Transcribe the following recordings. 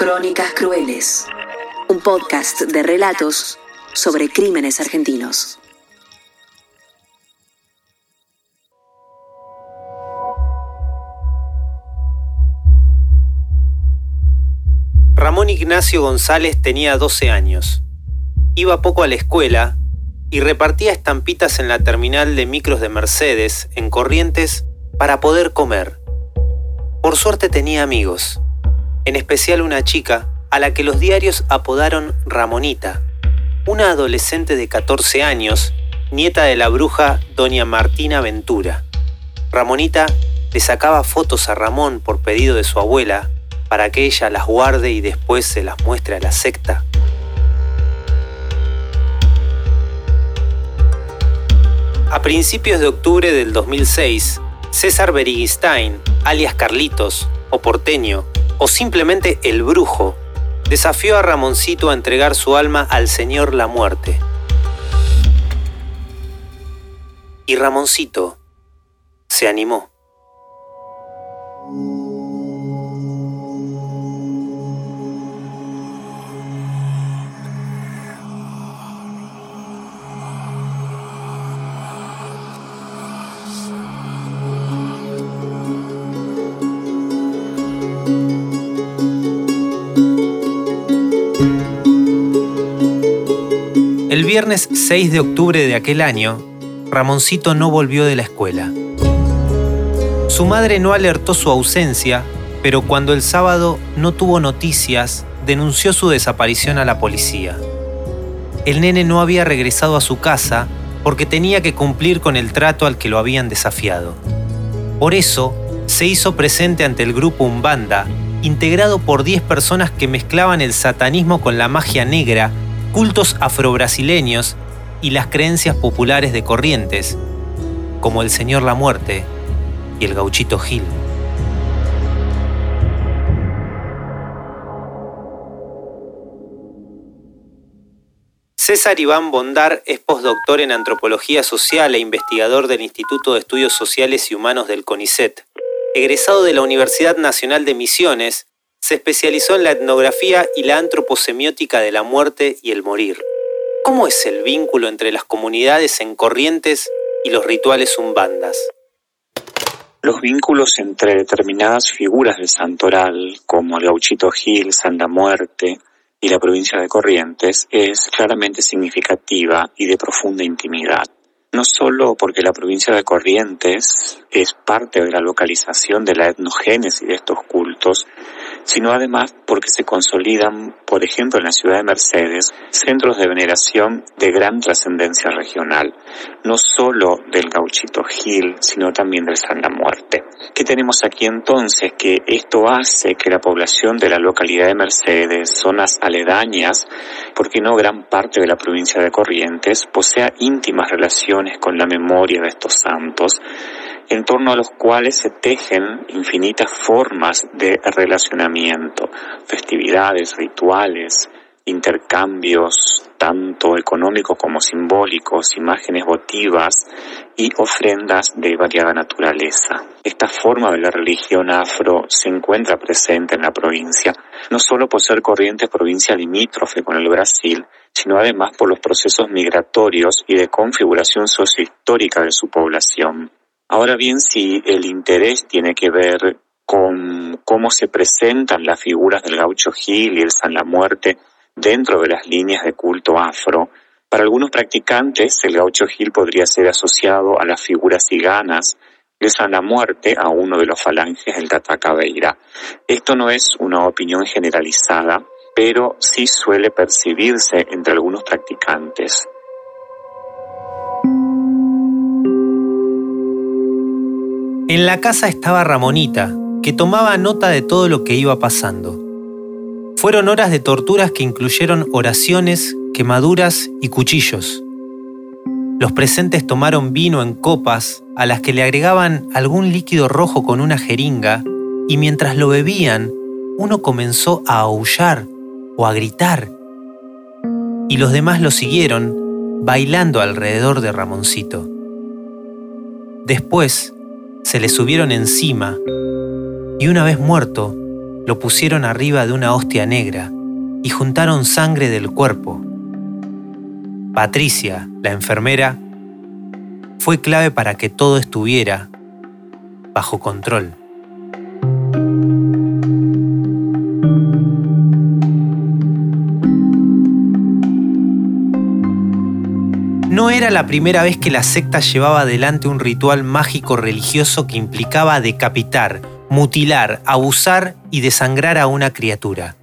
Crónicas Crueles, un podcast de relatos sobre crímenes argentinos. Ramón Ignacio González tenía 12 años. Iba poco a la escuela y repartía estampitas en la terminal de micros de Mercedes, en Corrientes, para poder comer. Por suerte tenía amigos, en especial una chica a la que los diarios apodaron Ramonita, una adolescente de 14 años, nieta de la bruja doña Martina Ventura. Ramonita le sacaba fotos a Ramón por pedido de su abuela para que ella las guarde y después se las muestre a la secta. A principios de octubre del 2006, César Beriguistain, alias Carlitos, o Porteño, o simplemente el Brujo, desafió a Ramoncito a entregar su alma al Señor la Muerte. Y Ramoncito se animó. Viernes 6 de octubre de aquel año, Ramoncito no volvió de la escuela. Su madre no alertó su ausencia, pero cuando el sábado no tuvo noticias, denunció su desaparición a la policía. El nene no había regresado a su casa porque tenía que cumplir con el trato al que lo habían desafiado. Por eso, se hizo presente ante el grupo Umbanda, integrado por 10 personas que mezclaban el satanismo con la magia negra cultos afrobrasileños y las creencias populares de Corrientes, como el Señor la Muerte y el Gauchito Gil. César Iván Bondar es postdoctor en Antropología Social e investigador del Instituto de Estudios Sociales y Humanos del CONICET. Egresado de la Universidad Nacional de Misiones, se especializó en la etnografía y la antroposemiótica de la muerte y el morir. ¿Cómo es el vínculo entre las comunidades en corrientes y los rituales umbandas? Los vínculos entre determinadas figuras del santoral, como el gauchito Gil, San la Muerte y la provincia de Corrientes, es claramente significativa y de profunda intimidad no solo porque la provincia de Corrientes es parte de la localización de la etnogénesis de estos cultos, sino además porque se consolidan, por ejemplo, en la ciudad de Mercedes, centros de veneración de gran trascendencia regional, no solo del gauchito Gil, sino también del San la Muerte. ¿Qué tenemos aquí entonces? Que esto hace que la población de la localidad de Mercedes, zonas aledañas, porque no gran parte de la provincia de Corrientes, posea íntimas relaciones con la memoria de estos santos, en torno a los cuales se tejen infinitas formas de relacionamiento, festividades, rituales, intercambios tanto económicos como simbólicos, imágenes votivas y ofrendas de variada naturaleza. Esta forma de la religión afro se encuentra presente en la provincia, no solo por ser Corrientes provincia limítrofe con el Brasil, sino además por los procesos migratorios y de configuración sociohistórica de su población. Ahora bien, si el interés tiene que ver con cómo se presentan las figuras del gaucho Gil y el San la Muerte dentro de las líneas de culto afro, para algunos practicantes el gaucho Gil podría ser asociado a las figuras ciganas de San la Muerte a uno de los falanges del Tatacabeira. Esto no es una opinión generalizada, pero sí suele percibirse entre algunos practicantes. En la casa estaba Ramonita, que tomaba nota de todo lo que iba pasando. Fueron horas de torturas que incluyeron oraciones, quemaduras y cuchillos. Los presentes tomaron vino en copas a las que le agregaban algún líquido rojo con una jeringa y mientras lo bebían, uno comenzó a aullar o a gritar. Y los demás lo siguieron, bailando alrededor de Ramoncito. Después, se le subieron encima y una vez muerto, lo pusieron arriba de una hostia negra y juntaron sangre del cuerpo. Patricia, la enfermera, fue clave para que todo estuviera bajo control. No era la primera vez que la secta llevaba adelante un ritual mágico religioso que implicaba decapitar, mutilar, abusar y desangrar a una criatura.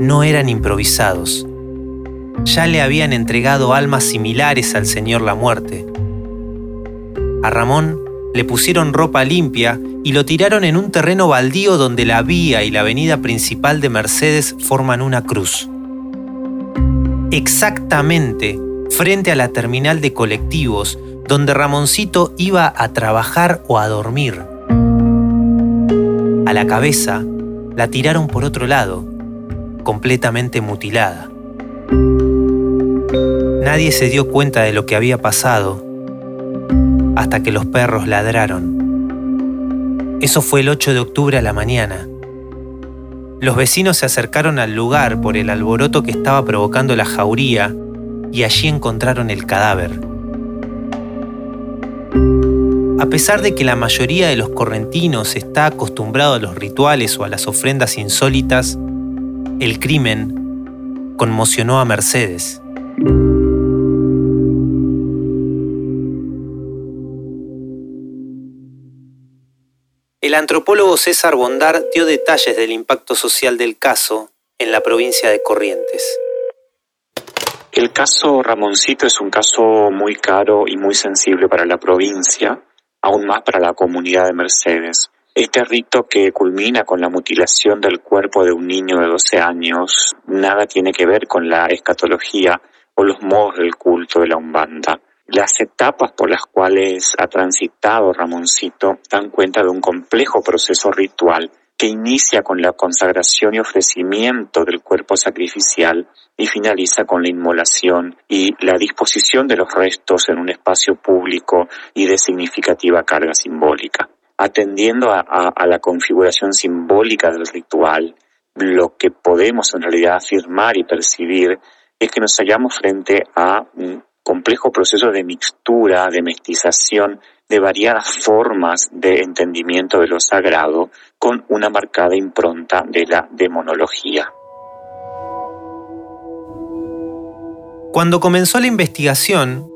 No eran improvisados. Ya le habían entregado almas similares al Señor la muerte. A Ramón le pusieron ropa limpia y lo tiraron en un terreno baldío donde la vía y la avenida principal de Mercedes forman una cruz exactamente frente a la terminal de colectivos donde Ramoncito iba a trabajar o a dormir. A la cabeza la tiraron por otro lado, completamente mutilada. Nadie se dio cuenta de lo que había pasado hasta que los perros ladraron. Eso fue el 8 de octubre a la mañana. Los vecinos se acercaron al lugar por el alboroto que estaba provocando la jauría y allí encontraron el cadáver. A pesar de que la mayoría de los correntinos está acostumbrado a los rituales o a las ofrendas insólitas, el crimen conmocionó a Mercedes. El antropólogo César Bondar dio detalles del impacto social del caso en la provincia de Corrientes. El caso Ramoncito es un caso muy caro y muy sensible para la provincia, aún más para la comunidad de Mercedes. Este rito que culmina con la mutilación del cuerpo de un niño de 12 años nada tiene que ver con la escatología o los modos del culto de la Umbanda. Las etapas por las cuales ha transitado Ramoncito dan cuenta de un complejo proceso ritual que inicia con la consagración y ofrecimiento del cuerpo sacrificial y finaliza con la inmolación y la disposición de los restos en un espacio público y de significativa carga simbólica. Atendiendo a, a la configuración simbólica del ritual, lo que podemos en realidad afirmar y percibir es que nos hallamos frente a un complejo proceso de mixtura, de mestización, de variadas formas de entendimiento de lo sagrado, con una marcada impronta de la demonología. Cuando comenzó la investigación,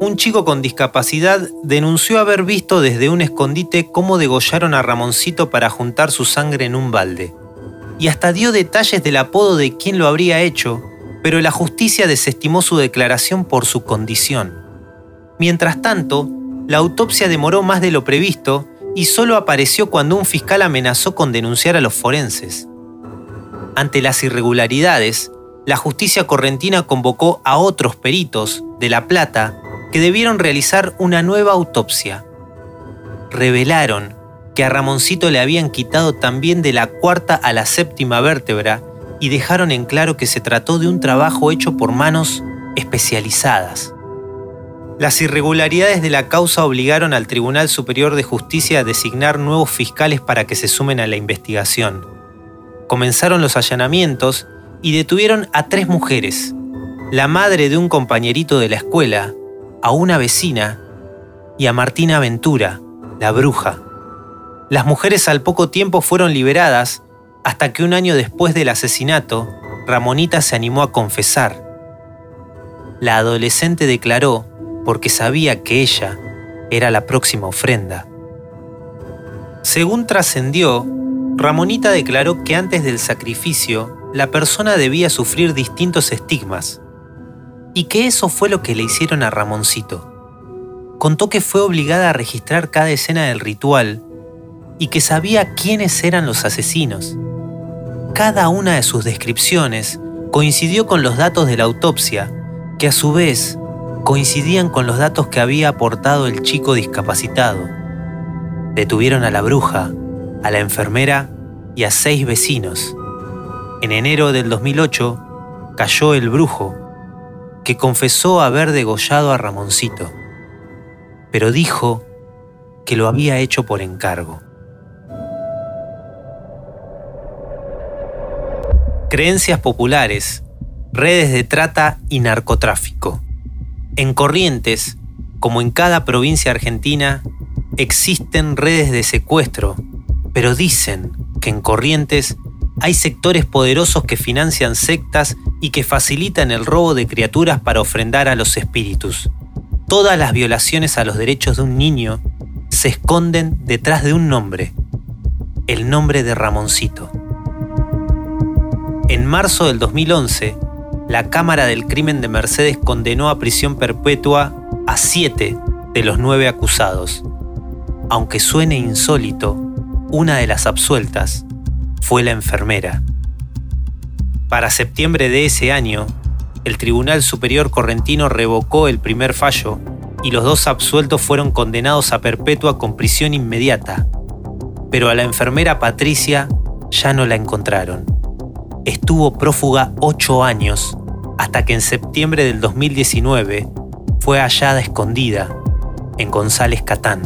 un chico con discapacidad denunció haber visto desde un escondite cómo degollaron a Ramoncito para juntar su sangre en un balde. Y hasta dio detalles del apodo de quién lo habría hecho, pero la justicia desestimó su declaración por su condición. Mientras tanto, la autopsia demoró más de lo previsto y solo apareció cuando un fiscal amenazó con denunciar a los forenses. Ante las irregularidades, la justicia correntina convocó a otros peritos de La Plata que debieron realizar una nueva autopsia. Revelaron que a Ramoncito le habían quitado también de la cuarta a la séptima vértebra y dejaron en claro que se trató de un trabajo hecho por manos especializadas. Las irregularidades de la causa obligaron al Tribunal Superior de Justicia a designar nuevos fiscales para que se sumen a la investigación. Comenzaron los allanamientos y detuvieron a tres mujeres, la madre de un compañerito de la escuela, a una vecina y a Martina Ventura, la bruja. Las mujeres al poco tiempo fueron liberadas hasta que un año después del asesinato, Ramonita se animó a confesar. La adolescente declaró porque sabía que ella era la próxima ofrenda. Según trascendió, Ramonita declaró que antes del sacrificio la persona debía sufrir distintos estigmas y que eso fue lo que le hicieron a Ramoncito. Contó que fue obligada a registrar cada escena del ritual y que sabía quiénes eran los asesinos cada una de sus descripciones coincidió con los datos de la autopsia, que a su vez coincidían con los datos que había aportado el chico discapacitado. Detuvieron a la bruja, a la enfermera y a seis vecinos. En enero del 2008 cayó el brujo, que confesó haber degollado a Ramoncito, pero dijo que lo había hecho por encargo. Creencias populares, redes de trata y narcotráfico. En Corrientes, como en cada provincia argentina, existen redes de secuestro, pero dicen que en Corrientes hay sectores poderosos que financian sectas y que facilitan el robo de criaturas para ofrendar a los espíritus. Todas las violaciones a los derechos de un niño se esconden detrás de un nombre, el nombre de Ramoncito. En marzo del 2011, la Cámara del Crimen de Mercedes condenó a prisión perpetua a siete de los nueve acusados. Aunque suene insólito, una de las absueltas fue la enfermera. Para septiembre de ese año, el Tribunal Superior Correntino revocó el primer fallo y los dos absueltos fueron condenados a perpetua con prisión inmediata. Pero a la enfermera Patricia ya no la encontraron. Estuvo prófuga ocho años hasta que en septiembre del 2019 fue hallada escondida en González Catán.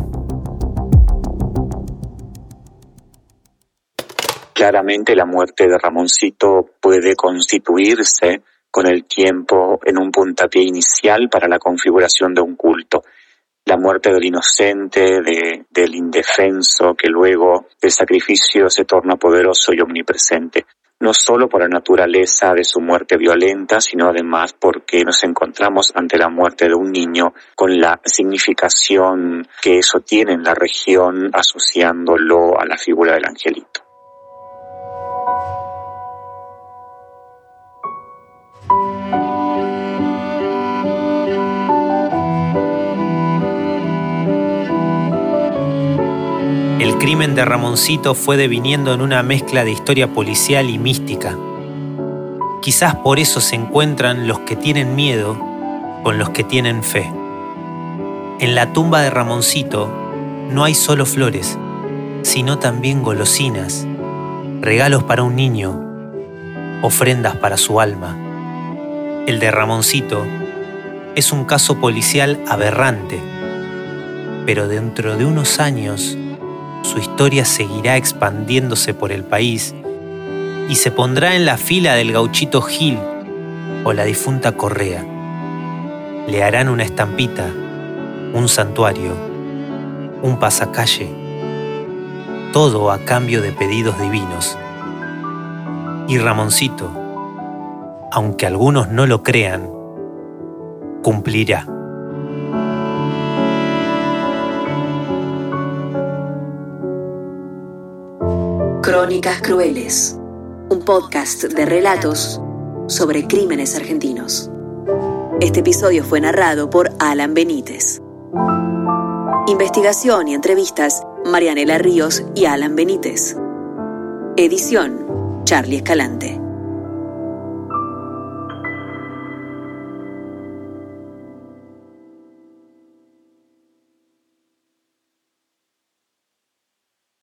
Claramente la muerte de Ramoncito puede constituirse con el tiempo en un puntapié inicial para la configuración de un culto. La muerte del inocente, del indefenso, que luego el sacrificio se torna poderoso y omnipresente no solo por la naturaleza de su muerte violenta, sino además porque nos encontramos ante la muerte de un niño con la significación que eso tiene en la región asociándolo a la figura del angelito. Crimen de Ramoncito fue deviniendo en una mezcla de historia policial y mística. Quizás por eso se encuentran los que tienen miedo con los que tienen fe. En la tumba de Ramoncito no hay solo flores, sino también golosinas, regalos para un niño, ofrendas para su alma. El de Ramoncito es un caso policial aberrante, pero dentro de unos años su historia seguirá expandiéndose por el país y se pondrá en la fila del gauchito Gil o la difunta Correa. Le harán una estampita, un santuario, un pasacalle, todo a cambio de pedidos divinos. Y Ramoncito, aunque algunos no lo crean, cumplirá. Crónicas Crueles, un podcast de relatos sobre crímenes argentinos. Este episodio fue narrado por Alan Benítez. Investigación y entrevistas, Marianela Ríos y Alan Benítez. Edición, Charlie Escalante.